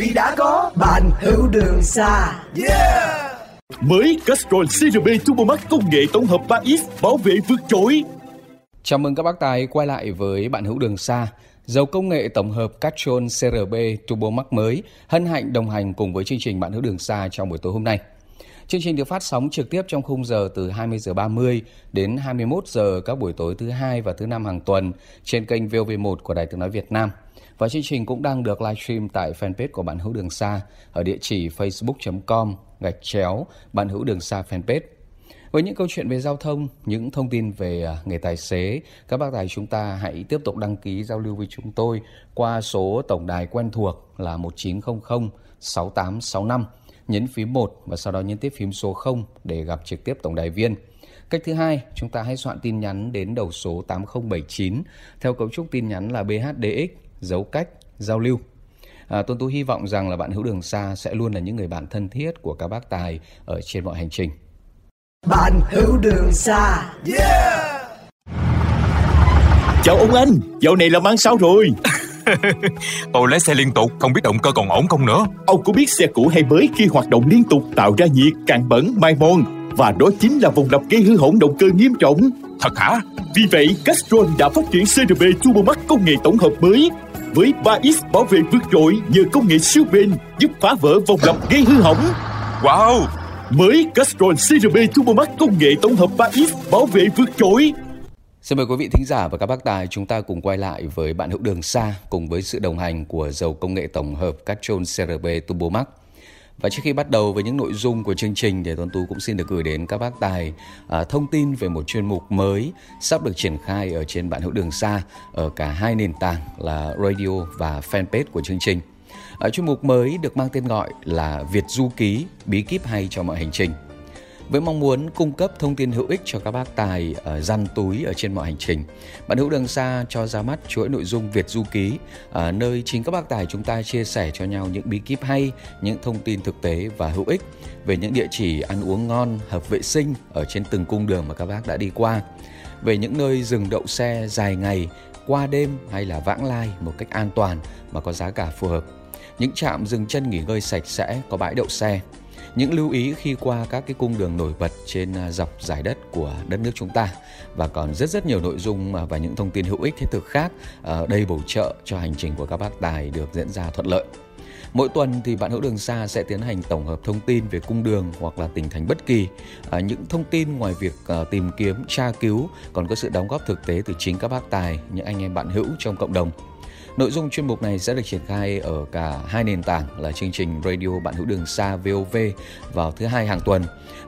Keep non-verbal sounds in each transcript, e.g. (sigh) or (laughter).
vì đã có bạn hữu đường xa yeah Mới Castrol CRB Turbo Max công nghệ tổng hợp 3X bảo vệ vượt trội. Chào mừng các bác tài quay lại với bạn hữu đường xa. Dầu công nghệ tổng hợp Castrol CRB Turbo Max mới hân hạnh đồng hành cùng với chương trình bạn hữu đường xa trong buổi tối hôm nay. Chương trình được phát sóng trực tiếp trong khung giờ từ 20 giờ 30 đến 21 giờ các buổi tối thứ hai và thứ năm hàng tuần trên kênh VOV1 của Đài Tiếng nói Việt Nam. Và chương trình cũng đang được livestream tại fanpage của bạn hữu đường xa ở địa chỉ facebook.com gạch chéo bạn hữu đường xa fanpage. Với những câu chuyện về giao thông, những thông tin về à, nghề tài xế, các bác tài chúng ta hãy tiếp tục đăng ký giao lưu với chúng tôi qua số tổng đài quen thuộc là 1900 6865, nhấn phím 1 và sau đó nhấn tiếp phím số 0 để gặp trực tiếp tổng đài viên. Cách thứ hai, chúng ta hãy soạn tin nhắn đến đầu số 8079 theo cấu trúc tin nhắn là BHDX, dấu cách, giao lưu. À, Tuân Tú hy vọng rằng là bạn hữu đường xa sẽ luôn là những người bạn thân thiết của các bác tài ở trên mọi hành trình. bạn hữu đường xa yeah Chào ông anh, dạo này làm ăn sao rồi? (laughs) Tôi lái xe liên tục, không biết động cơ còn ổn không nữa. Ông có biết xe cũ hay mới khi hoạt động liên tục tạo ra nhiệt, cạn bẩn, mai mòn và đó chính là vòng lặp gây hư hỏng động cơ nghiêm trọng. Thật hả? Vì vậy, Castrol đã phát triển CRB Turbo Max công nghệ tổng hợp mới với 3X bảo vệ vượt trội nhờ công nghệ siêu bền giúp phá vỡ vòng lặp gây hư hỏng. Wow! Mới Castrol CRB Turbo Max công nghệ tổng hợp 3X bảo vệ vượt trội. Xin mời quý vị thính giả và các bác tài chúng ta cùng quay lại với bạn hữu đường xa cùng với sự đồng hành của dầu công nghệ tổng hợp Castrol CRB Turbo Max. Và trước khi bắt đầu với những nội dung của chương trình thì Tuấn Tú cũng xin được gửi đến các bác tài à, thông tin về một chuyên mục mới sắp được triển khai ở trên bạn hữu đường xa ở cả hai nền tảng là radio và fanpage của chương trình. Ở chuyên mục mới được mang tên gọi là Việt Du Ký, bí kíp hay cho mọi hành trình với mong muốn cung cấp thông tin hữu ích cho các bác tài ờ, ở răn túi ở trên mọi hành trình. Bạn hữu đường xa cho ra mắt chuỗi nội dung Việt Du Ký, ở nơi chính các bác tài chúng ta chia sẻ cho nhau những bí kíp hay, những thông tin thực tế và hữu ích về những địa chỉ ăn uống ngon, hợp vệ sinh ở trên từng cung đường mà các bác đã đi qua, về những nơi dừng đậu xe dài ngày, qua đêm hay là vãng lai một cách an toàn mà có giá cả phù hợp. Những trạm dừng chân nghỉ ngơi sạch sẽ, có bãi đậu xe, những lưu ý khi qua các cái cung đường nổi bật trên à, dọc giải đất của đất nước chúng ta và còn rất rất nhiều nội dung à, và những thông tin hữu ích thiết thực khác đây đầy bổ trợ cho hành trình của các bác tài được diễn ra thuận lợi. Mỗi tuần thì bạn hữu đường xa sẽ tiến hành tổng hợp thông tin về cung đường hoặc là tỉnh thành bất kỳ. À, những thông tin ngoài việc à, tìm kiếm, tra cứu còn có sự đóng góp thực tế từ chính các bác tài, những anh em bạn hữu trong cộng đồng. Nội dung chuyên mục này sẽ được triển khai ở cả hai nền tảng là chương trình radio Bạn hữu đường xa VOV vào thứ hai hàng tuần,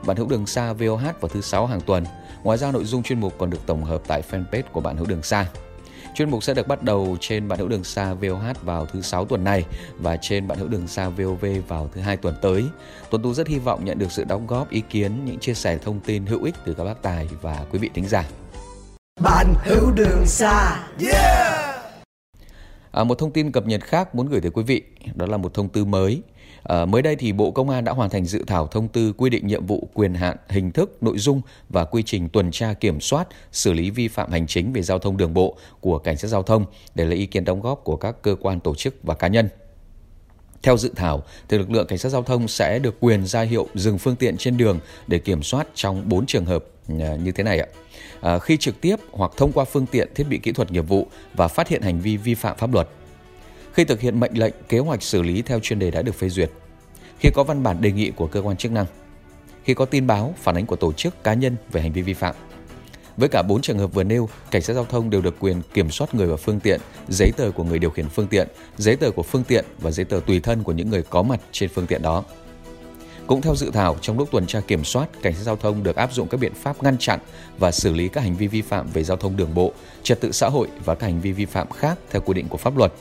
Bạn hữu đường xa VOH vào thứ sáu hàng tuần. Ngoài ra nội dung chuyên mục còn được tổng hợp tại fanpage của Bạn hữu đường xa. Chuyên mục sẽ được bắt đầu trên Bạn hữu đường xa VOH vào thứ sáu tuần này và trên Bạn hữu đường xa VOV vào thứ hai tuần tới. Tuấn Tú rất hy vọng nhận được sự đóng góp ý kiến, những chia sẻ thông tin hữu ích từ các bác tài và quý vị thính giả. bạn hữu đường xa yeah À, một thông tin cập nhật khác muốn gửi tới quý vị đó là một thông tư mới. À, mới đây thì Bộ Công an đã hoàn thành dự thảo thông tư quy định nhiệm vụ, quyền hạn, hình thức, nội dung và quy trình tuần tra kiểm soát, xử lý vi phạm hành chính về giao thông đường bộ của cảnh sát giao thông để lấy ý kiến đóng góp của các cơ quan tổ chức và cá nhân. Theo dự thảo, thì lực lượng cảnh sát giao thông sẽ được quyền ra hiệu dừng phương tiện trên đường để kiểm soát trong 4 trường hợp à, như thế này ạ. À, khi trực tiếp hoặc thông qua phương tiện thiết bị kỹ thuật nghiệp vụ và phát hiện hành vi vi phạm pháp luật. Khi thực hiện mệnh lệnh, kế hoạch xử lý theo chuyên đề đã được phê duyệt. Khi có văn bản đề nghị của cơ quan chức năng. Khi có tin báo, phản ánh của tổ chức cá nhân về hành vi vi phạm. Với cả 4 trường hợp vừa nêu, cảnh sát giao thông đều được quyền kiểm soát người và phương tiện, giấy tờ của người điều khiển phương tiện, giấy tờ của phương tiện và giấy tờ tùy thân của những người có mặt trên phương tiện đó. Cũng theo dự thảo, trong lúc tuần tra kiểm soát, cảnh sát giao thông được áp dụng các biện pháp ngăn chặn và xử lý các hành vi vi phạm về giao thông đường bộ, trật tự xã hội và các hành vi vi phạm khác theo quy định của pháp luật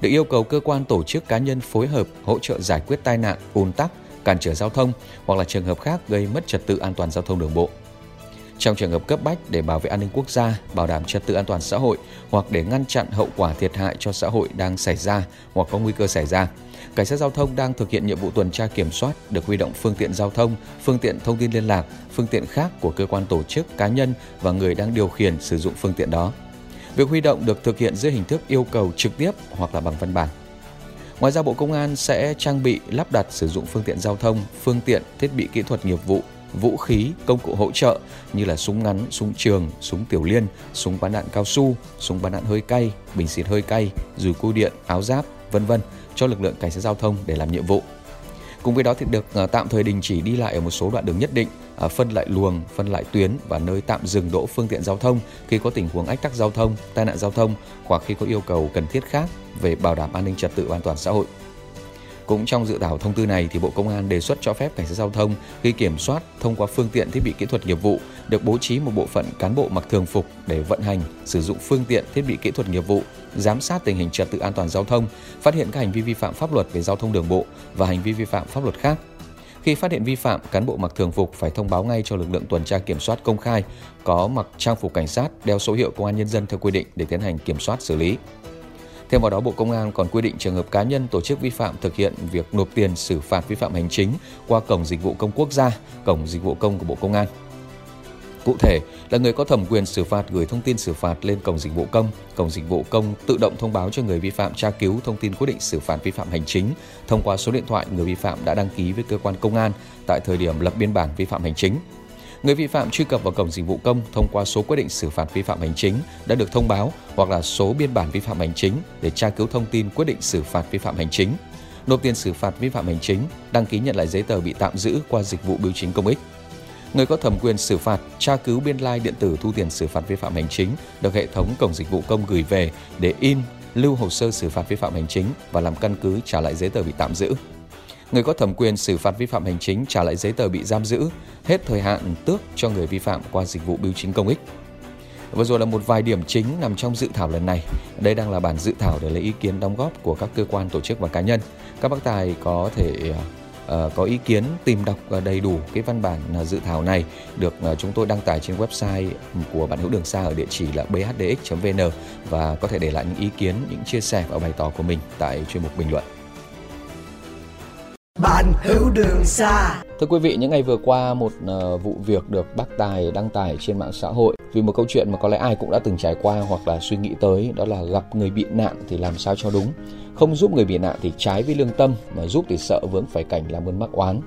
được yêu cầu cơ quan tổ chức cá nhân phối hợp hỗ trợ giải quyết tai nạn, ùn tắc, cản trở giao thông hoặc là trường hợp khác gây mất trật tự an toàn giao thông đường bộ. Trong trường hợp cấp bách để bảo vệ an ninh quốc gia, bảo đảm trật tự an toàn xã hội hoặc để ngăn chặn hậu quả thiệt hại cho xã hội đang xảy ra hoặc có nguy cơ xảy ra, cảnh sát giao thông đang thực hiện nhiệm vụ tuần tra kiểm soát được huy động phương tiện giao thông, phương tiện thông tin liên lạc, phương tiện khác của cơ quan tổ chức, cá nhân và người đang điều khiển sử dụng phương tiện đó. Việc huy động được thực hiện dưới hình thức yêu cầu trực tiếp hoặc là bằng văn bản. Ngoài ra Bộ Công an sẽ trang bị lắp đặt sử dụng phương tiện giao thông, phương tiện, thiết bị kỹ thuật nghiệp vụ, vũ khí, công cụ hỗ trợ như là súng ngắn, súng trường, súng tiểu liên, súng bắn đạn cao su, súng bắn đạn hơi cay, bình xịt hơi cay, dùi cui điện, áo giáp, vân vân cho lực lượng cảnh sát giao thông để làm nhiệm vụ. Cùng với đó thì được à, tạm thời đình chỉ đi lại ở một số đoạn đường nhất định, à, phân lại luồng, phân lại tuyến và nơi tạm dừng đỗ phương tiện giao thông khi có tình huống ách tắc giao thông, tai nạn giao thông hoặc khi có yêu cầu cần thiết khác về bảo đảm an ninh trật tự an toàn xã hội. Cũng trong dự thảo thông tư này thì Bộ Công an đề xuất cho phép cảnh sát giao thông khi kiểm soát thông qua phương tiện thiết bị kỹ thuật nghiệp vụ được bố trí một bộ phận cán bộ mặc thường phục để vận hành, sử dụng phương tiện thiết bị kỹ thuật nghiệp vụ, giám sát tình hình trật tự an toàn giao thông, phát hiện các hành vi vi phạm pháp luật về giao thông đường bộ và hành vi vi phạm pháp luật khác. Khi phát hiện vi phạm, cán bộ mặc thường phục phải thông báo ngay cho lực lượng tuần tra kiểm soát công khai, có mặc trang phục cảnh sát, đeo số hiệu công an nhân dân theo quy định để tiến hành kiểm soát xử lý. Thêm vào đó, Bộ Công an còn quy định trường hợp cá nhân tổ chức vi phạm thực hiện việc nộp tiền xử phạt vi phạm hành chính qua cổng dịch vụ công quốc gia, cổng dịch vụ công của Bộ Công an. Cụ thể là người có thẩm quyền xử phạt gửi thông tin xử phạt lên cổng dịch vụ công, cổng dịch vụ công tự động thông báo cho người vi phạm tra cứu thông tin quyết định xử phạt vi phạm hành chính thông qua số điện thoại người vi phạm đã đăng ký với cơ quan công an tại thời điểm lập biên bản vi phạm hành chính. Người vi phạm truy cập vào cổng dịch vụ công thông qua số quyết định xử phạt vi phạm hành chính đã được thông báo hoặc là số biên bản vi phạm hành chính để tra cứu thông tin quyết định xử phạt vi phạm hành chính, nộp tiền xử phạt vi phạm hành chính, đăng ký nhận lại giấy tờ bị tạm giữ qua dịch vụ bưu chính công ích. Người có thẩm quyền xử phạt tra cứu biên lai like điện tử thu tiền xử phạt vi phạm hành chính được hệ thống cổng dịch vụ công gửi về để in, lưu hồ sơ xử phạt vi phạm hành chính và làm căn cứ trả lại giấy tờ bị tạm giữ người có thẩm quyền xử phạt vi phạm hành chính trả lại giấy tờ bị giam giữ, hết thời hạn tước cho người vi phạm qua dịch vụ bưu chính công ích. Vừa rồi là một vài điểm chính nằm trong dự thảo lần này. Đây đang là bản dự thảo để lấy ý kiến đóng góp của các cơ quan, tổ chức và cá nhân. Các bác tài có thể uh, có ý kiến tìm đọc ờ, đầy đủ cái văn bản uh, dự thảo này được uh, chúng tôi đăng tải trên website của bạn hữu đường xa ở địa chỉ là bhdx.vn và có thể để lại những ý kiến, những chia sẻ và bày tỏ của mình tại chuyên mục bình luận. Bạn hữu đường xa Thưa quý vị, những ngày vừa qua một uh, vụ việc được bác Tài đăng tải trên mạng xã hội vì một câu chuyện mà có lẽ ai cũng đã từng trải qua hoặc là suy nghĩ tới đó là gặp người bị nạn thì làm sao cho đúng. Không giúp người bị nạn thì trái với lương tâm mà giúp thì sợ vướng phải cảnh làm ơn mắc oán.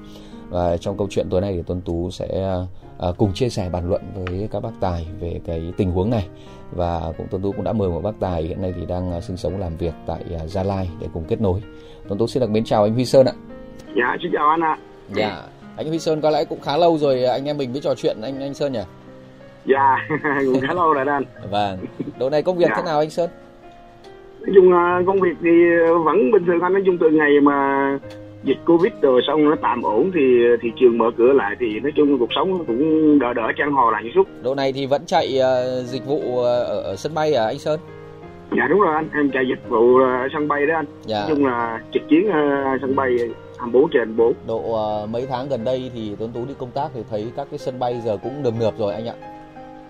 Và trong câu chuyện tối nay thì Tuấn Tú sẽ uh, cùng chia sẻ bàn luận với các bác Tài về cái tình huống này và cũng Tuấn Tú cũng đã mời một bác Tài hiện nay thì đang uh, sinh sống làm việc tại uh, Gia Lai để cùng kết nối. Tuấn Tú xin được mến chào anh Huy Sơn ạ. Dạ, xin chào anh ạ. Dạ, anh Huy Sơn có lẽ cũng khá lâu rồi anh em mình mới trò chuyện anh anh Sơn nhỉ? Dạ, (laughs) cũng khá lâu rồi đó anh. Vâng, độ này công việc dạ. thế nào anh Sơn? Nói chung công việc thì vẫn bình thường anh nói chung từ ngày mà dịch covid rồi xong nó tạm ổn thì thị trường mở cửa lại thì nói chung cuộc sống cũng đỡ đỡ trang hòa lại chút. Độ này thì vẫn chạy uh, dịch vụ ở, ở sân bay à anh Sơn? Dạ đúng rồi anh, em chạy dịch vụ uh, sân bay đó anh. Dạ. Nói chung là trực chiến uh, sân bay 24 trên 24. Độ uh, mấy tháng gần đây thì Tuấn Tú đi công tác thì thấy các cái sân bay giờ cũng nườm nượp rồi anh ạ.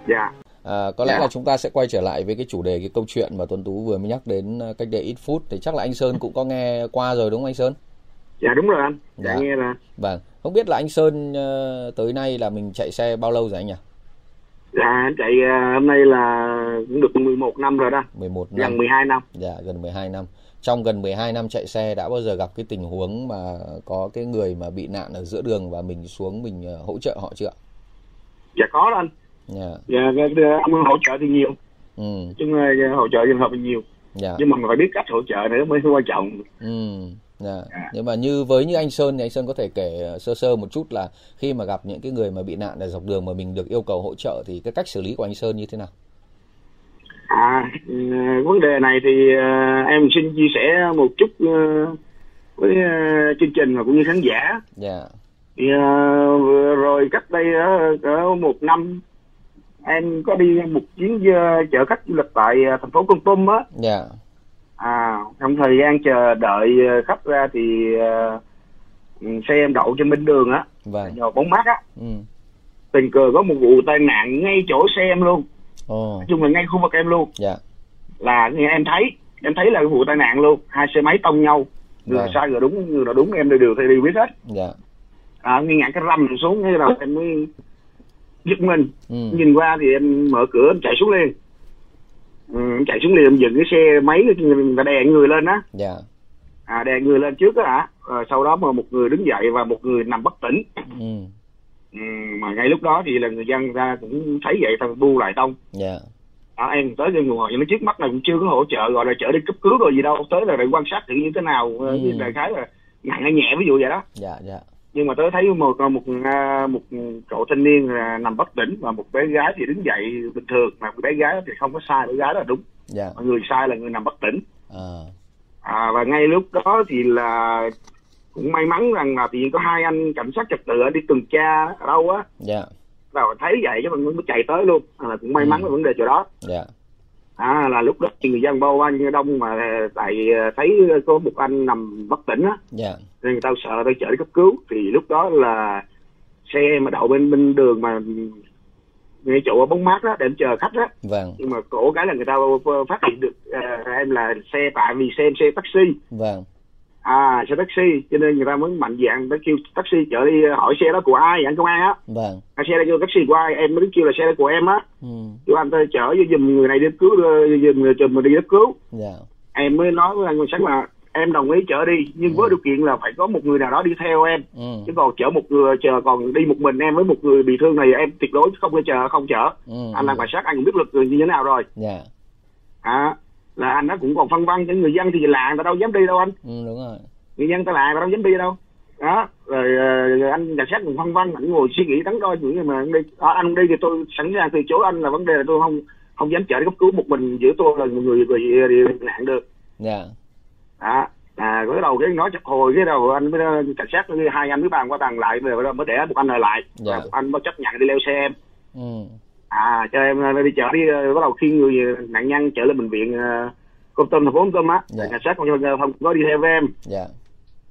Dạ. À, có lẽ dạ. là chúng ta sẽ quay trở lại với cái chủ đề cái câu chuyện mà Tuấn Tú vừa mới nhắc đến cách đây ít phút thì chắc là anh Sơn cũng có nghe qua rồi đúng không anh Sơn? Dạ đúng rồi anh. Dạ, dạ nghe là. Vâng. Không biết là anh Sơn tới nay là mình chạy xe bao lâu rồi anh nhỉ? Dạ chạy hôm nay là cũng được 11 năm rồi đó. 11 năm. Gần 12 năm. Dạ gần 12 năm trong gần 12 năm chạy xe đã bao giờ gặp cái tình huống mà có cái người mà bị nạn ở giữa đường và mình xuống mình ờ, hỗ trợ họ chưa? Dạ có đó anh. Dạ. Dạ ông hỗ trợ thì nhiều. Ừ. Chứ hỗ trợ trường hợp thì nhiều. Dạ. Nhưng mà phải biết cách hỗ trợ nữa mới quan trọng. Ừ. Dạ. dạ. Nhưng mà như với như anh Sơn thì anh Sơn có thể kể ờ, sơ sơ một chút là khi mà gặp những cái người mà bị nạn ở dọc đường mà mình được yêu cầu hỗ trợ thì cái cách xử lý của anh Sơn như thế nào? À, ừ, vấn đề này thì uh, em xin chia sẻ một chút uh, với uh, chương trình và cũng như khán giả. Dạ. Yeah. Thì uh, vừa rồi cách đây uh, cỡ một năm em có đi một chuyến uh, chở khách du lịch tại thành phố Con Tum á. Dạ. à trong thời gian chờ đợi ờ, khách ra thì ờ, xe em đậu trên bên đường á vâng bóng mát á ừ tình cờ có một vụ tai nạn ngay chỗ xe em luôn ồ. Nói chung là ngay khu vực em luôn. Dạ. Là em thấy em thấy là vụ tai nạn luôn. Hai xe máy tông nhau. Người Vâng. sai người đúng người là đúng em đều đều đều biết hết. Dạ. À, nghe ngạn cái rầm xuống cái đầu em mới giật mình. Ừ. Nhìn qua thì em mở cửa em chạy xuống liền. Ừ, chạy xuống liền em dừng cái xe máy người ta đè người lên á. Dạ. À, đè người lên trước á hả? Rồi sau đó mà một người đứng dậy và một người nằm bất tỉnh. Ừ, mà ngay lúc đó thì là người dân ra cũng thấy vậy ta bu lại tông. Dạ. À, em tới cái ngồi nó trước mắt này cũng chưa có hỗ trợ gọi là chở đi cấp cứu rồi gì đâu. Tới là quan sát thử như thế nào Ừ. ừ. đại khái là nặng hay nhẹ ví dụ vậy đó. Dạ dạ. Nhưng mà tôi thấy một một à, một cậu thanh niên là nằm bất tỉnh và một bé gái thì đứng dậy bình thường mà bé gái thì không có sai bé gái đó là đúng. Dạ. Mà người sai là người nằm bất tỉnh. À. À, và ngay lúc đó thì là cũng may mắn rằng là thì có hai anh cảnh sát trật tự ở đi tuần tra ở đâu á. Dạ. Vào thấy vậy chứ mình mới chạy tới luôn. À, là cũng may mắn Ừ. là vấn đề chỗ đó. Dạ. À là lúc đó thì người dân bao quanh đông mà tại à, thấy có một anh nằm bất tỉnh á. Dạ. Nên người ta sợ tôi chở đi cấp cứu. Thì lúc đó là xe mà đậu bên bên đường mà ngay chỗ bóng mát đó để em chờ khách đó vâng. Nhưng mà cổ cái là người ta phát hiện được à, em là xe tại vì xe em xe taxi. Vâng à xe taxi cho nên người ta mới mạnh dạn tới kêu taxi chở đi hỏi xe đó của ai anh công an á? Vâng. À, xe đó kêu taxi của ai em mới kêu là xe đó của em á. Ừ. Kêu anh tới chở giùm người này đi cứu giùm người chùm đi cấp cứu. Dạ. Em mới nói với anh quan sát là em đồng ý chở đi nhưng với điều kiện là phải có một người nào đó đi theo em. Ừ. Chứ còn chở một người chờ còn đi một mình em với một người bị thương này em tuyệt đối không có chờ không chở. Ừ. Anh làm cảnh sát anh cũng biết luật như thế nào rồi. Dạ. À là anh nó cũng còn phân vân cho người dân thì lạ người ta đâu dám đi đâu anh. Ừ đúng rồi. Người dân ta lạ người ta đâu dám đi đâu. Đó rồi, ờ, rồi anh cảnh sát cũng phân vân anh ngồi suy nghĩ đắn đo chuyện nhưng mà anh đi. À, anh đi thì tôi sẵn sàng từ chối anh là vấn đề là tôi không không dám chở đi cấp cứu một mình giữa tôi là một người bị nạn được. Dạ. Đó à cái đầu cái nói chặt hồi cái đầu anh mới ờ, cảnh sát với hai anh mới bàn qua bàn lại rồi mới để một anh ở lại. Dạ. Và một anh mới chấp nhận đi leo xe em. Ừ à cho em ờ, đi chở đi ờ, bắt đầu khi người nạn nhân chở lên bệnh viện uh, công tâm thành phố công á Dạ. cảnh sát không không có đi theo với em. Dạ.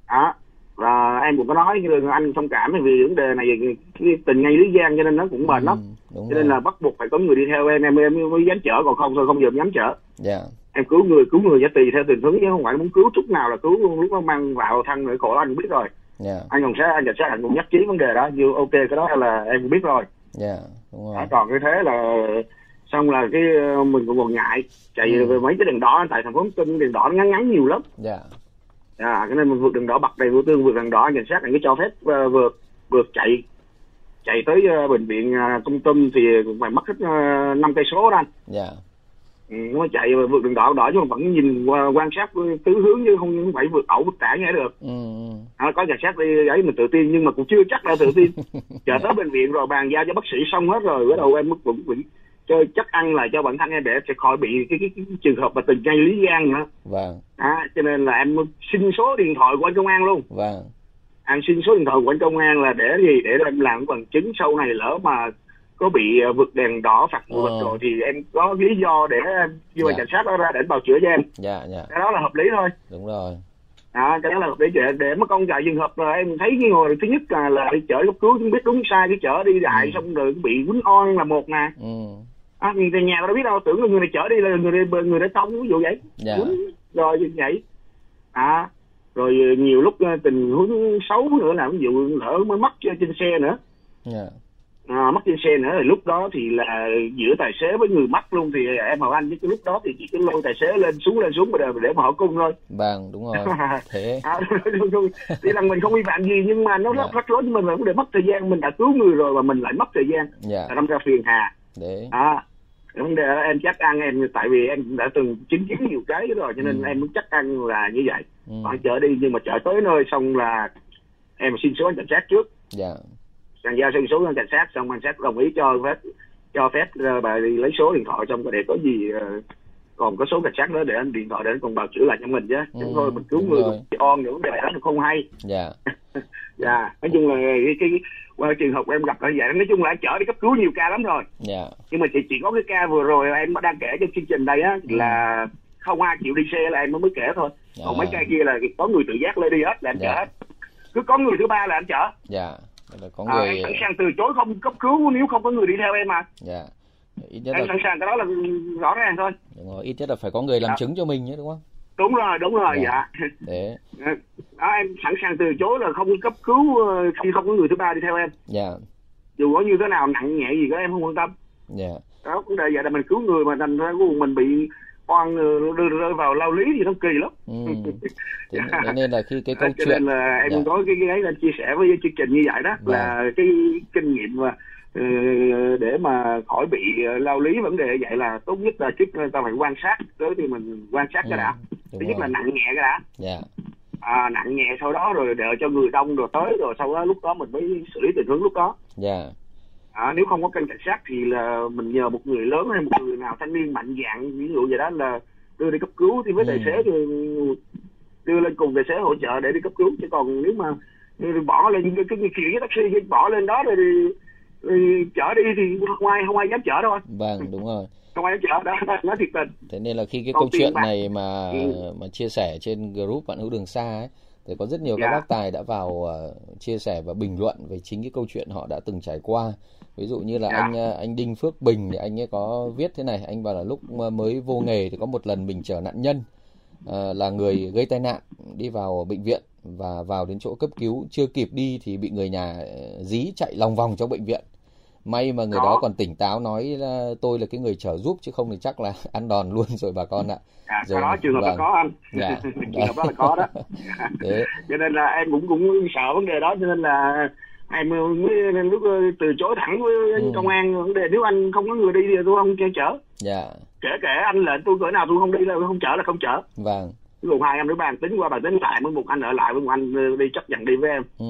Đó và em cũng có nói với anh thông cảm vì vấn đề này cái tình ngay lý gian cho nên nó cũng mệt lắm. Ừ, đúng cho rồi. nên là bắt buộc phải có người đi theo em em em mới dám chở còn không thôi không giờ dám chở. Dạ. Em cứu người cứu người giá tùy theo tình huống chứ không phải muốn cứu chút nào là cứu luôn lúc nó mang vào thân nữa khổ anh biết rồi. Dạ. Anh còn sẽ anh cảnh sát anh cũng nhắc chí vấn đề đó như ok cái đó là em cũng biết rồi. Dạ đúng rồi. Còn cái thế là xong là cái ờ, mình cũng còn ngại. Chạy Ừ. về mấy cái đèn đỏ tại thành phố Hồ Chí đèn đỏ nó ngắn ngắn nhiều lắm. Dạ. À, cái nên mình vượt đèn đỏ bật đèn ưu tiên vượt đèn đỏ cảnh sát anh cứ cho phép ờ, vượt vượt chạy chạy tới ờ, bệnh viện uh, công tâm thì cũng phải mất hết uh, năm cây số đó anh. Dạ ừ, nó chạy vượt đèn đỏ đỏ nhưng mà vẫn nhìn qua quan sát tứ hướng chứ không không phải vượt ẩu vượt tả nghe được. Ừ ừ. à, có cảnh sát đi ấy mình tự tin nhưng mà cũng chưa chắc là tự tin. (laughs) Chờ tới bệnh viện rồi bàn giao cho bác sĩ xong hết rồi bắt đầu em mới cũng bị chơi chắc ăn là cho bản thân em để sẽ khỏi bị cái, cái, cái, trường hợp mà tình ngay lý gian nữa. Vâng. À, cho nên là em xin số điện thoại của anh công an luôn. Vâng. Em xin số điện thoại của anh công an là để gì? Để em làm bằng chứng sau này lỡ mà có bị ờ, vượt đèn đỏ phạt nguội Ờ. rồi thì em có lý do để em kêu Dạ. cảnh sát đó ra để bào chữa cho em. Dạ dạ. Cái đó là hợp lý thôi. Đúng rồi. À, cái đó là để để, để mất công chạy trường hợp là em thấy cái người thứ nhất là là đi chở cấp cứu không biết đúng sai cái chở đi đại Ừ. xong rồi bị quýnh on là một nè. Ừ. À, người nhà đâu biết đâu tưởng là người này chở đi là người này người này tông ví dụ vậy. Dạ. Quýnh rồi như vậy. À rồi ờ, nhiều lúc ờ, tình huống xấu nữa là ví dụ lỡ mới mất trên trên xe nữa. Dạ à, mất trên xe nữa. Thì lúc đó thì là giữa tài xế với người mất luôn thì em hỏi anh chứ cái lúc đó thì chỉ có lôi tài xế lên xuống lên xuống mà để, để mà hỏi cung thôi. Vâng đúng rồi. (laughs) Thế. À, thì là mình không vi phạm gì nhưng mà nó rất Dạ. rắc rối mình vấn đề mất thời gian. Mình đã cứu người rồi mà mình lại mất thời gian. Dạ. Là đâm ra phiền hà. Để. À vấn đề em chắc ăn em tại vì em đã từng chứng kiến nhiều cái rồi cho nên Ừ. em muốn chắc ăn là như vậy. Ừ. phải chở đi nhưng mà chở tới nơi xong là em xin số anh cảnh sát trước. Dạ bàn giao số anh cảnh sát xong anh cảnh sát đồng ý cho phép cho phép ờ, bà đi lấy số điện thoại xong rồi để có gì ờ, còn có số cảnh sát nữa để anh điện thoại để anh còn bào chữa lại cho mình chứ chứ Ừ, thôi mình cứu người mình on những vấn đề đó không hay. Dạ. (laughs) Dạ nói chung là cái, cái, qua trường hợp em gặp là vậy nói chung là anh chở đi cấp cứu nhiều ca lắm rồi. Dạ. Nhưng mà chỉ chỉ có cái ca vừa rồi em đang kể trong chương trình đây á là không ai chịu đi xe là em mới kể thôi. Còn À. mấy cây kia là có người tự giác lên đi hết là em Dạ. chở hết. Cứ có người thứ ba là em chở. Dạ. Vậy là có à, người em sẵn sàng từ chối không cấp cứu nếu không có người đi theo em mà. Dạ ít nhất em là sẵn sàng cái đó là rõ ràng thôi. Đúng rồi, ít nhất là phải có người làm Dạ. chứng cho mình nhé đúng không? Đúng rồi đúng rồi Dạ. dạ, thế. (laughs) Đó, em sẵn sàng từ chối là không cấp cứu ờ, khi không có người thứ ba đi theo em. Dạ. Dù có như thế nào nặng nhẹ gì đó em không quan tâm. Dạ. Đó vấn đề vậy là mình cứu người mà thành ra cùng mình bị oan ờ, rơi, vào lao lý thì nó kỳ lắm ừ. (laughs) thế, thế nên là khi cái câu cho chuyện nên là em Dạ. có cái cái ấy là chia sẻ với chương trình như vậy đó Vâng. là cái kinh nghiệm mà ờ, để mà khỏi bị ờ, lao lý vấn đề vậy là tốt nhất là trước ta phải quan sát tới thì mình quan sát cái Ừ, đã đúng thứ nhất là nặng nhẹ cái đã dạ à, nặng nhẹ sau đó rồi đợi cho người đông rồi tới rồi sau đó lúc đó mình mới xử lý tình huống lúc đó dạ à, nếu không có kênh cảnh sát thì là mình nhờ một người lớn hay một người nào thanh niên mạnh dạng ví dụ vậy đó là đưa đi cấp cứu thì với Ừ. tài xế thì đưa lên cùng tài xế hỗ trợ để đi cấp cứu chứ còn nếu mà ừ, bỏ lên cái cái kiểu với taxi bỏ lên đó rồi thì, thì chở đi thì không ai không ai dám chở đâu vâng đúng rồi (laughs) không ai dám chở đó nói thiệt tình thế nên là khi cái Còn câu chuyện này mà Ừ. mà chia sẻ trên group bạn hữu đường xa ấy thì có rất nhiều các Dạ. bác tài đã vào ờ, chia sẻ và bình luận về chính cái câu chuyện họ đã từng trải qua ví dụ như là Dạ. anh ờ, anh Đinh Phước Bình thì anh ấy có viết thế này anh bảo là lúc mới vô nghề thì có một lần mình chở nạn nhân ờ, là người gây tai nạn đi vào bệnh viện và vào đến chỗ cấp cứu chưa kịp đi thì bị người nhà dí chạy lòng vòng trong bệnh viện may mà người Có. đó còn tỉnh táo nói là tôi là cái người chở giúp chứ không thì chắc là (laughs) ăn đòn luôn rồi bà con ạ. À, Rồi, cái đó trường hợp vâng. là có anh. Dạ. (laughs) trường hợp đó là có đó. (laughs) Thế. Cho nên là em cũng cũng sợ vấn đề đó cho nên là em mới lúc ờ, từ chối thẳng với Ừ. công an vấn đề. Nếu anh không có người đi thì tôi không cho chở. Dạ. Kể kể anh lệnh tôi cỡ nào tôi không đi là tôi không chở là không chở. Vâng. Dụ hai em đứa bàn tính qua bàn tính lại với một anh ở lại với một anh ờ, đi chấp nhận đi với em. Ừ.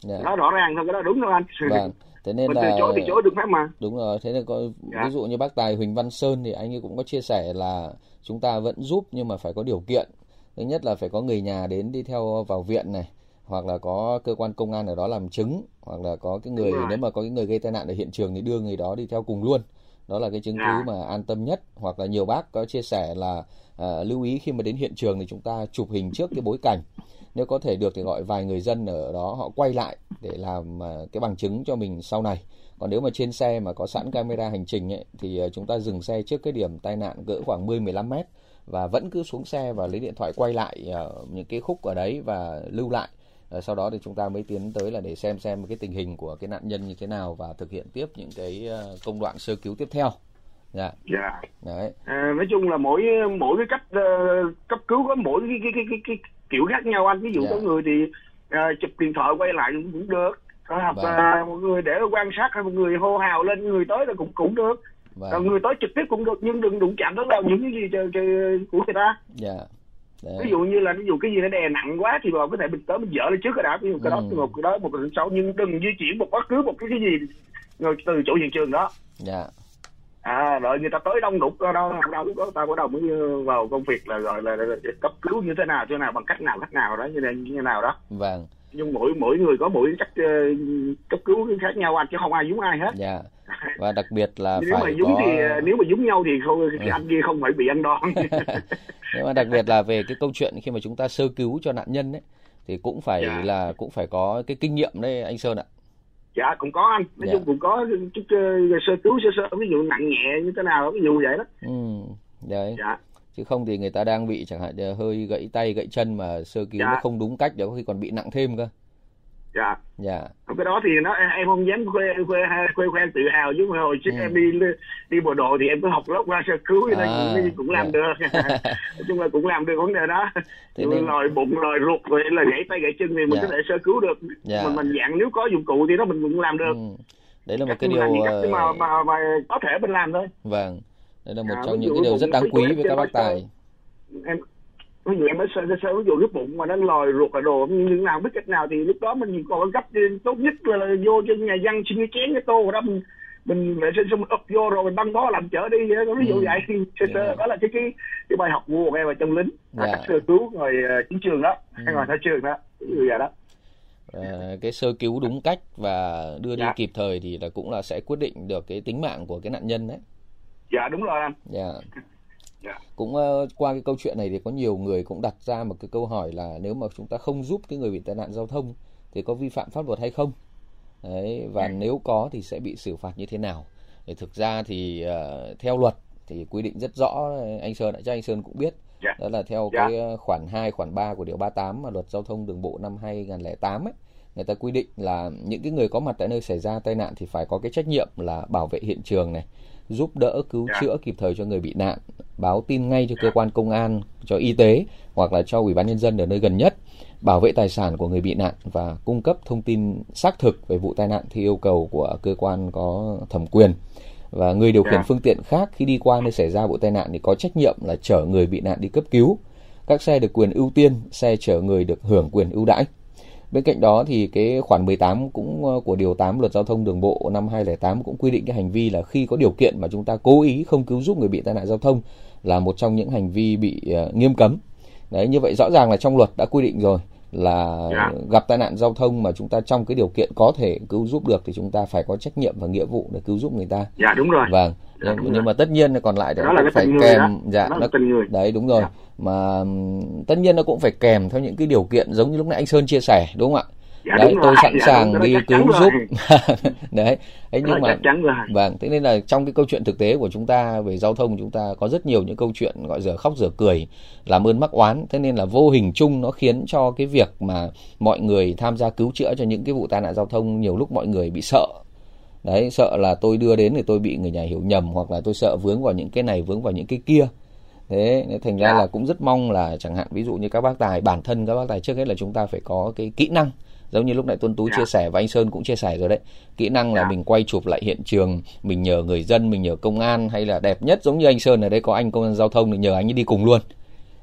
Dạ. Đó rõ ràng thôi cái đó đúng thôi anh. Vâng thế nên mình từ là chối thì chối được phép mà. Đúng rồi thế nên có Dạ. ví dụ như bác tài Huỳnh Văn Sơn thì anh ấy cũng có chia sẻ là chúng ta vẫn giúp nhưng mà phải có điều kiện. Thứ nhất là phải có người nhà đến đi theo vào viện này hoặc là có cơ quan công an ở đó làm chứng hoặc là có cái người nếu mà có cái người gây tai nạn ở hiện trường thì đưa người đó đi theo cùng luôn. Đó là cái chứng cứ Dạ. mà an tâm nhất. Hoặc là nhiều bác có chia sẻ là à, lưu ý khi mà đến hiện trường thì chúng ta chụp hình trước cái bối cảnh nếu có thể được thì gọi vài người dân ở đó họ quay lại để làm à, cái bằng chứng cho mình sau này. Còn nếu mà trên xe mà có sẵn camera hành trình ấy, thì à, chúng ta dừng xe trước cái điểm tai nạn cỡ khoảng 10-15 mét và vẫn cứ xuống xe và lấy điện thoại quay lại ờ, những cái khúc ở đấy và lưu lại. Ờ, sau đó thì chúng ta mới tiến tới là để xem xem cái tình hình của cái nạn nhân như thế nào và thực hiện tiếp những cái công đoạn sơ cứu tiếp theo. Dạ. Dạ. Đấy. À, nói chung là mỗi mỗi cái cách ờ, cấp cứu có mỗi cái cái cái cái, cái kiểu khác nhau. Anh ví dụ Dạ. có người thì ờ, chụp điện thoại quay lại cũng, được. Rồi hoặc Vâng. là một người để quan sát hay một người hô hào lên người tới là cũng cũng được. Còn người tới trực tiếp cũng được nhưng đừng đụng chạm tới đâu những cái gì cho, cho, của người ta. Dạ. Đấy. ví dụ như là ví dụ cái gì nó đè nặng quá thì bà có thể mình tới mình dỡ lên trước cái đã ví dụ cái đó Ừ. một cái đó một cái sau. Nhưng đừng di chuyển một bất cứ một cái cái gì rồi từ chỗ hiện trường đó. Dạ à đợi người ta tới đông đúc đâu đâu đâu đó ta bắt đầu mới vào công việc là gọi là, là, là cấp cứu như thế nào thế nào bằng cách nào cách nào đó như thế như thế nào đó. Vâng. Nhưng mỗi mỗi người có mỗi cách ờ, cấp cứu khác nhau anh chứ không ai giống ai hết. Dạ. Và đặc biệt là (laughs) nếu mà phải giống có thì nếu mà giống nhau thì không Ừ. cái anh kia không phải bị ăn đòn. (laughs) Nhưng mà đặc biệt là về cái câu chuyện khi mà chúng ta sơ cứu cho nạn nhân ấy thì cũng phải Dạ. là cũng phải có cái kinh nghiệm đấy anh Sơn ạ dạ cũng có anh. Nói Dạ. chung cũng có chút ờ, sơ cứu sơ sơ ví dụ nặng nhẹ như thế nào ví dụ vậy đó. Ừ đấy. Dạ. Chứ không thì người ta đang bị chẳng hạn như hơi gãy tay gãy chân mà sơ cứu Dạ. nó không đúng cách đó có khi còn bị nặng thêm cơ dạ dạ cái đó thì nó em không dám khoe khoe khoe khoe tự hào chứ mà hồi trước Ừ. em đi đi bộ đội thì em có học lớp ra sơ cứu À, cũng, cũng làm dạ. được (laughs) nói chung là cũng làm được vấn đề đó Dù nên- lòi bụng lòi ruột rồi là gãy tay gãy chân thì mình Dạ. có thể sơ cứu được Dạ. mình mình dạng nếu có dụng cụ thì nó mình cũng làm được ừ. đấy là một Cách cái điều cách mà, ờ, mà mà có thể mình làm thôi vâng đấy là một À, trong những cái điều rất đáng quý với các bác tài em dụ em mới sơ sơ ví dụ cái bụng mà nó lòi ruột là đồ. Nhưng như nào biết cách nào thì lúc đó mình còn gấp tốt nhất là, là vô cho nhà dân xin cái chén cái tô đó. Mình mình vệ sinh xong mình ấp vô rồi mình băng bó làm chở đi. Ví dụ Ừ. vậy. Thì sơ sơ Dạ. đó là cái cái cái bài học của em ở trong lính. Dạ. cách sơ cứu rồi ờ, chiến trường đó. Ừ. hay ngoài thao trường đó. Ví dụ vậy đó. Ờ, cái sơ cứu đúng cách và đưa đi Dạ. kịp thời thì là cũng là sẽ quyết định được cái tính mạng của cái nạn nhân đấy. Dạ đúng rồi anh. Dạ Dạ. cũng uh, qua cái câu chuyện này thì có nhiều người cũng đặt ra một cái câu hỏi là nếu mà chúng ta không giúp cái người bị tai nạn giao thông thì có vi phạm pháp luật hay không đấy và nếu có thì sẽ bị xử phạt như thế nào thì thực ra thì uh, theo luật thì quy định rất rõ anh Sơn đã cho anh Sơn cũng biết Dạ. đó là theo Dạ. cái ờ, khoản 2 khoản 3 của điều 38 mà luật giao thông đường bộ năm 2008 ấy người ta quy định là những cái người có mặt tại nơi xảy ra tai nạn thì phải có cái trách nhiệm là bảo vệ hiện trường này giúp đỡ cứu Dạ. chữa kịp thời cho người bị nạn. Báo tin ngay cho cơ quan công an cho y tế hoặc là cho ủy ban nhân dân ở nơi gần nhất bảo vệ tài sản của người bị nạn và cung cấp thông tin xác thực về vụ tai nạn theo yêu cầu của cơ quan có thẩm quyền. Và người điều khiển Dạ. phương tiện khác khi đi qua nơi xảy ra vụ tai nạn thì có trách nhiệm là chở người bị nạn đi cấp cứu. Các xe được quyền ưu tiên xe chở người được hưởng quyền ưu đãi Bên cạnh đó thì cái khoản 18 cũng ờ, của điều 8 luật giao thông đường bộ năm 2008 cũng quy định cái hành vi là khi có điều kiện mà chúng ta cố ý không cứu giúp người bị tai nạn giao thông là một trong những hành vi bị ờ, nghiêm cấm. Đấy như vậy rõ ràng là trong luật đã quy định rồi là Dạ. gặp tai nạn giao thông mà chúng ta trong cái điều kiện có thể cứu giúp được thì chúng ta phải có trách nhiệm và nghĩa vụ để cứu giúp người ta. dạ đúng rồi Vâng. Dạ, nhưng, nhưng mà tất nhiên là còn lại thì phải kèm đó dạ nó tình người đấy đúng rồi Dạ. Mà tất nhiên nó cũng phải kèm theo những cái điều kiện giống như lúc nãy anh Sơn chia sẻ đúng không ạ? Dạ, đấy tôi rồi. sẵn Dạ, sàng đi cứu giúp. (laughs) đấy Cái nhưng mà vâng thế nên là trong cái câu chuyện thực tế của chúng ta về giao thông chúng ta có rất nhiều những câu chuyện gọi dở khóc dở cười làm ơn mắc oán. Thế nên là vô hình chung nó khiến cho cái việc mà mọi người tham gia cứu chữa cho những cái vụ tai nạn giao thông nhiều lúc mọi người bị sợ. Đấy sợ là tôi đưa đến thì tôi bị người nhà hiểu nhầm hoặc là tôi sợ vướng vào những cái này vướng vào những cái kia thế thành ra Dạ. là cũng rất mong là chẳng hạn ví dụ như các bác tài bản thân các bác tài trước hết là chúng ta phải có cái kỹ năng giống như lúc nãy tuân tú Dạ. chia sẻ và anh sơn cũng chia sẻ rồi đấy kỹ năng là Dạ. mình quay chụp lại hiện trường mình nhờ người dân mình nhờ công an hay là đẹp nhất giống như anh sơn ở đây có anh công an giao thông thì nhờ anh ấy đi cùng luôn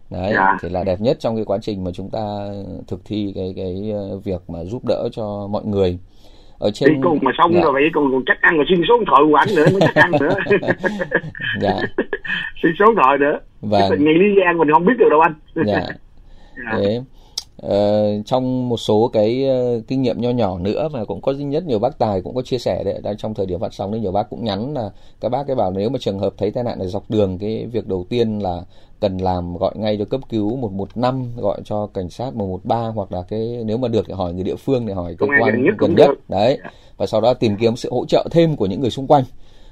đấy thì là đẹp nhất trong cái quá trình mà chúng ta thực thi cái cái ờ, việc mà giúp đỡ cho mọi người ở trên đi cùng mà xong Dạ. rồi vậy còn còn chắc ăn rồi xin số điện thoại của anh nữa mới chắc ăn nữa (laughs) Dạ. (laughs) xin số điện thoại nữa Vâng. Cái ngày lý gian mình không biết được đâu anh dạ (laughs) Dạ. thế ờ, trong một số cái ờ, kinh nghiệm nho nhỏ nữa mà cũng có rất nhiều bác tài cũng có chia sẻ đấy đang trong thời điểm phát sóng đấy nhiều bác cũng nhắn là các bác cái bảo nếu mà trường hợp thấy tai nạn ở dọc đường cái việc đầu tiên là cần làm gọi ngay cho cấp cứu 115 gọi cho cảnh sát 113 hoặc là cái nếu mà được thì hỏi người địa phương để hỏi cơ quan gần nhất đấy và sau đó tìm kiếm sự hỗ trợ thêm của những người xung quanh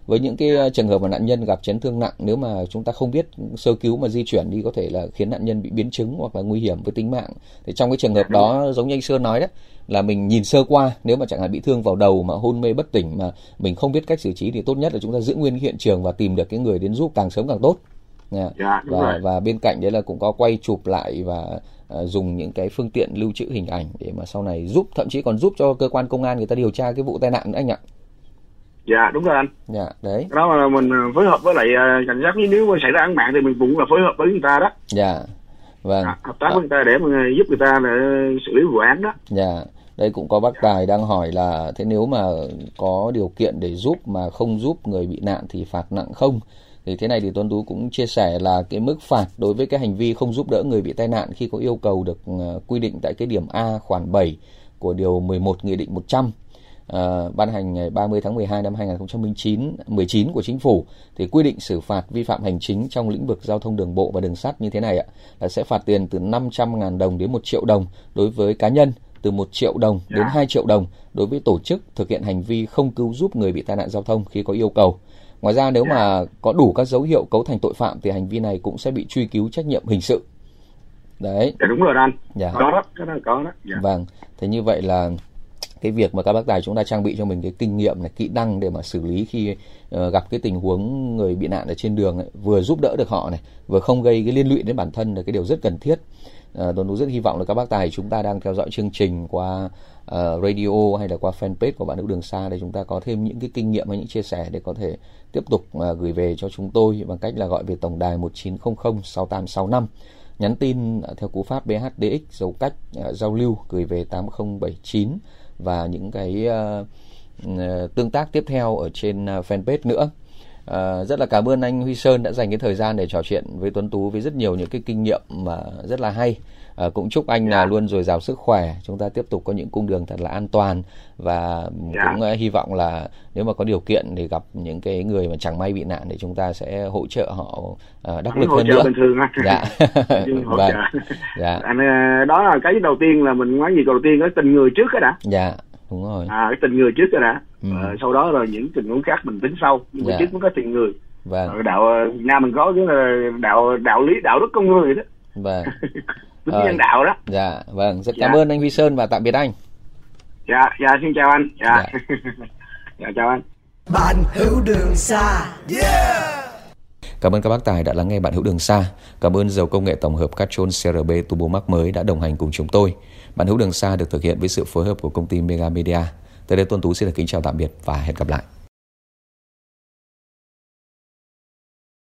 với những cái ờ, trường hợp mà nạn nhân gặp chấn thương nặng nếu mà chúng ta không biết sơ cứu mà di chuyển đi có thể là khiến nạn nhân bị biến chứng hoặc là nguy hiểm với tính mạng thì trong cái trường hợp đó giống như anh Sơn nói đấy là mình nhìn sơ qua nếu mà chẳng hạn bị thương vào đầu mà hôn mê bất tỉnh mà mình không biết cách xử trí thì tốt nhất là chúng ta giữ nguyên hiện trường và tìm được cái người đến giúp càng sớm càng tốt Nha. Dạ, đúng và rồi. và bên cạnh đấy là cũng có quay chụp lại và ờ, dùng những cái phương tiện lưu trữ hình ảnh để mà sau này giúp thậm chí còn giúp cho cơ quan công an người ta điều tra cái vụ tai nạn nữa anh ạ dạ đúng rồi anh. Dạ đấy. Cái đó là mình ờ, phối hợp với lại ờ, cảnh sát nếu mà xảy ra án mạng thì mình cũng là phối hợp với người ta đó. Dạ vâng. À, hợp tác với người ta để mà giúp người ta để xử lý vụ án đó. Dạ, đây cũng có bác Tài đang hỏi là thế nếu mà có điều kiện để giúp mà không giúp người bị nạn thì phạt nặng không? Thì thế này thì Tuấn Tú cũng chia sẻ là cái mức phạt đối với cái hành vi không giúp đỡ người bị tai nạn khi có yêu cầu được ờ, quy định tại cái điểm A khoản 7 của điều 11 Nghị định 100 ờ, ban hành ngày 30 tháng 12 năm 2019 19 của chính phủ thì quy định xử phạt vi phạm hành chính trong lĩnh vực giao thông đường bộ và đường sắt như thế này ạ là sẽ phạt tiền từ 500.000 đồng đến 1 triệu đồng đối với cá nhân từ 1 triệu đồng đến 2 triệu đồng đối với tổ chức thực hiện hành vi không cứu giúp người bị tai nạn giao thông khi có yêu cầu. Ngoài ra nếu mà có đủ các dấu hiệu cấu thành tội phạm thì hành vi này cũng sẽ bị truy cứu trách nhiệm hình sự. Đấy. dạ đúng rồi anh Dạ. có đó cái đó có đó dạ. Vâng, thế như vậy là cái việc mà các bác tài chúng ta trang bị cho mình cái kinh nghiệm này, kỹ năng để mà xử lý khi uh, gặp cái tình huống người bị nạn ở trên đường ấy, vừa giúp đỡ được họ này, vừa không gây cái liên lụy đến bản thân là cái điều rất cần thiết. Uh, rất hy vọng là các bác tài chúng ta đang theo dõi chương trình qua uh, radio hay là qua fanpage của bạn nữ đường xa để chúng ta có thêm những cái kinh nghiệm hay những chia sẻ để có thể tiếp tục uh, gửi về cho chúng tôi bằng cách là gọi về tổng đài 1900 6865 nhắn tin theo cú pháp BHDX dấu cách giao lưu gửi về 8079 và những cái ờ, ờ, tương tác tiếp theo ở trên ờ, fanpage nữa. À, rất là cảm ơn anh Huy Sơn đã dành cái thời gian để trò chuyện với Tuấn Tú với rất nhiều những cái kinh nghiệm mà rất là hay. À, cũng chúc anh là dạ. luôn dồi dào sức khỏe, chúng ta tiếp tục có những cung đường thật là an toàn và dạ. cũng uh, hy vọng là nếu mà có điều kiện thì gặp những cái người mà chẳng may bị nạn thì chúng ta sẽ hỗ trợ họ uh, đắc lực hơn nữa. bình thường anh. Dạ. (laughs) vâng. Dạ. Anh, đó là cái đầu tiên là mình nói gì đầu tiên cái tình người trước cái đã. Dạ đúng rồi à cái tình người trước rồi đã ừ. à, sau đó rồi những tình huống khác mình tính sau nhưng mà dạ. trước mới có tình người vâng. Đạo Việt Nam mình có cái là đạo đạo lý đạo đức con người đó vâng (laughs) tính nhân đạo đó dạ vâng rất dạ. cảm ơn anh Huy Sơn và tạm biệt anh dạ dạ xin chào anh dạ dạ, (laughs) dạ chào anh bạn hữu đường xa yeah Cảm ơn các bác tài đã lắng nghe bạn hữu đường xa. Cảm ơn dầu công nghệ tổng hợp Castrol CRB Turbo Max mới đã đồng hành cùng chúng tôi. Bạn hữu đường xa được thực hiện với sự phối hợp của công ty Mega Media. Tới đây Tuân Tú xin được kính chào tạm biệt và hẹn gặp lại.